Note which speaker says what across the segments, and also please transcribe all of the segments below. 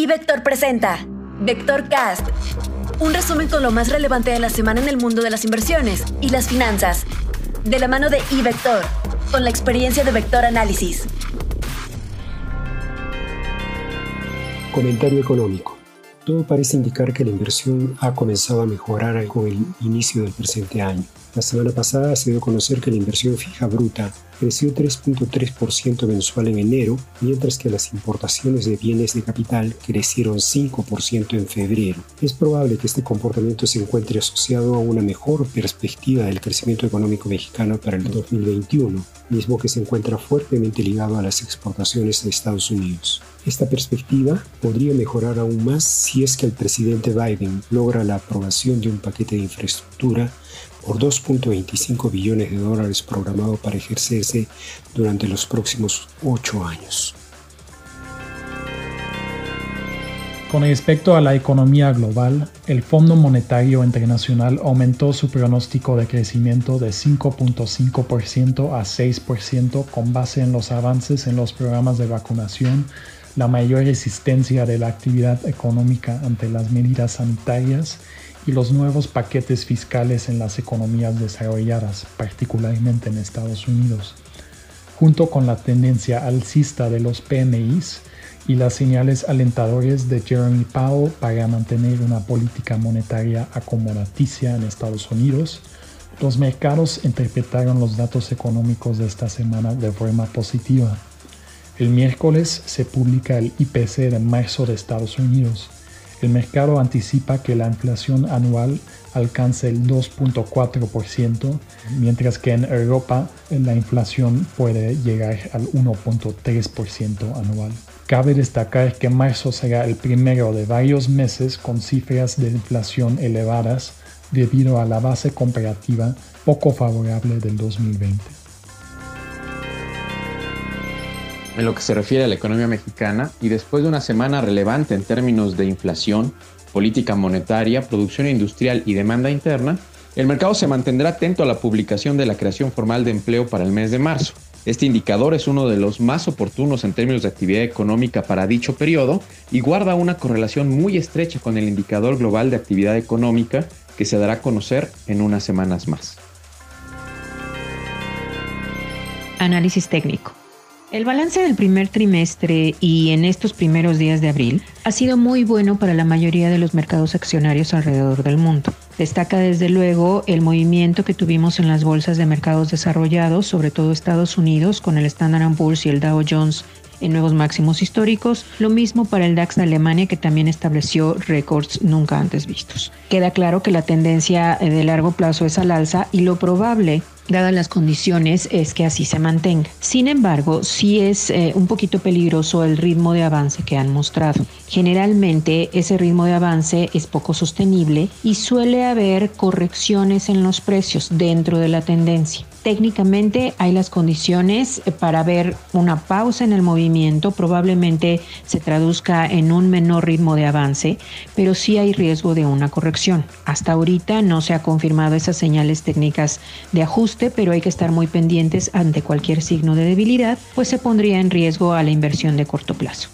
Speaker 1: Y Vector presenta Vector Cast, un resumen con lo más relevante de la semana en el mundo de las inversiones y las finanzas, de la mano de iVector, con la experiencia de Vector Análisis.
Speaker 2: Comentario económico. Todo parece indicar que la inversión ha comenzado a mejorar con el inicio del presente año. La semana pasada se dio a conocer que la inversión fija bruta creció 3.3% mensual en enero, mientras que las importaciones de bienes de capital crecieron 5% en febrero. Es probable que este comportamiento se encuentre asociado a una mejor perspectiva del crecimiento económico mexicano para el 2021, mismo que se encuentra fuertemente ligado a las exportaciones de Estados Unidos. Esta perspectiva podría mejorar aún más si es que el presidente Biden logra la aprobación de un paquete de infraestructura por 2.25 billones de dólares programado para ejercerse durante los próximos ocho años.
Speaker 3: Con respecto a la economía global, el Fondo Monetario Internacional aumentó su pronóstico de crecimiento de 5.5% a 6% con base en los avances en los programas de vacunación, la mayor resistencia de la actividad económica ante las medidas sanitarias y los nuevos paquetes fiscales en las economías desarrolladas, particularmente en Estados Unidos, junto con la tendencia alcista de los PMIs y las señales alentadores de Jeremy Powell para mantener una política monetaria acomodaticia en Estados Unidos, los mercados interpretaron los datos económicos de esta semana de forma positiva. El miércoles se publica el IPC de marzo de Estados Unidos, el mercado anticipa que la inflación anual alcance el 2.4%, mientras que en Europa la inflación puede llegar al 1.3% anual. Cabe destacar que marzo será el primero de varios meses con cifras de inflación elevadas debido a la base comparativa poco favorable del 2020.
Speaker 4: En lo que se refiere a la economía mexicana y después de una semana relevante en términos de inflación, política monetaria, producción industrial y demanda interna, el mercado se mantendrá atento a la publicación de la creación formal de empleo para el mes de marzo. Este indicador es uno de los más oportunos en términos de actividad económica para dicho periodo y guarda una correlación muy estrecha con el indicador global de actividad económica que se dará a conocer en unas semanas más.
Speaker 5: Análisis técnico. El balance del primer trimestre y en estos primeros días de abril ha sido muy bueno para la mayoría de los mercados accionarios alrededor del mundo. Destaca desde luego el movimiento que tuvimos en las bolsas de mercados desarrollados, sobre todo Estados Unidos, con el Standard Poor's y el Dow Jones en nuevos máximos históricos, lo mismo para el DAX de Alemania que también estableció récords nunca antes vistos. Queda claro que la tendencia de largo plazo es al alza y lo probable dadas las condiciones, es que así se mantenga. Sin embargo, sí es eh, un poquito peligroso el ritmo de avance que han mostrado. Generalmente ese ritmo de avance es poco sostenible y suele haber correcciones en los precios dentro de la tendencia. Técnicamente hay las condiciones eh, para ver una pausa en el movimiento, probablemente se traduzca en un menor ritmo de avance, pero sí hay riesgo de una corrección. Hasta ahorita no se ha confirmado esas señales técnicas de ajuste, pero hay que estar muy pendientes ante cualquier signo de debilidad, pues se pondría en riesgo a la inversión de corto plazo.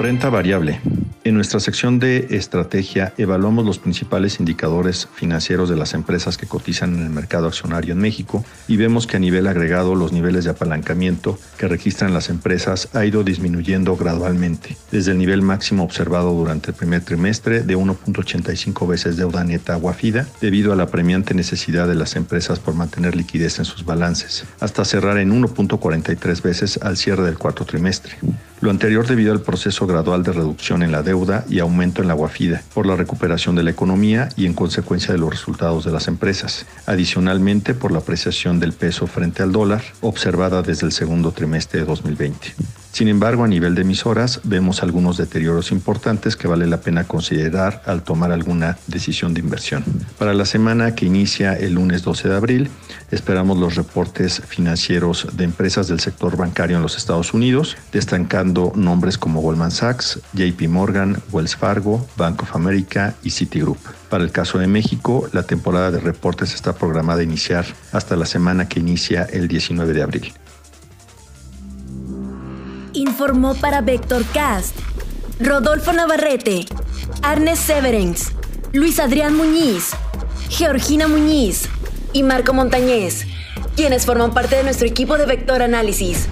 Speaker 6: Renta variable. En nuestra sección de estrategia evaluamos los principales indicadores financieros de las empresas que cotizan en el mercado accionario en México y vemos que a nivel agregado los niveles de apalancamiento que registran las empresas ha ido disminuyendo gradualmente, desde el nivel máximo observado durante el primer trimestre de 1.85 veces deuda neta guafida debido a la premiante necesidad de las empresas por mantener liquidez en sus balances, hasta cerrar en 1.43 veces al cierre del cuarto trimestre. Lo anterior debido al proceso gradual de reducción en la deuda y aumento en la guafida, por la recuperación de la economía y en consecuencia de los resultados de las empresas. Adicionalmente, por la apreciación del peso frente al dólar, observada desde el segundo trimestre de 2020. Sin embargo, a nivel de emisoras, vemos algunos deterioros importantes que vale la pena considerar al tomar alguna decisión de inversión. Para la semana que inicia el lunes 12 de abril, esperamos los reportes financieros de empresas del sector bancario en los Estados Unidos, destacando nombres como Goldman Sachs, JP Morgan, Wells Fargo, Bank of America y Citigroup. Para el caso de México, la temporada de reportes está programada a iniciar hasta la semana que inicia el 19 de abril.
Speaker 1: Informó para Vectorcast Rodolfo Navarrete, Arnes Severens, Luis Adrián Muñiz, Georgina Muñiz y Marco Montañez, quienes forman parte de nuestro equipo de Vector Análisis.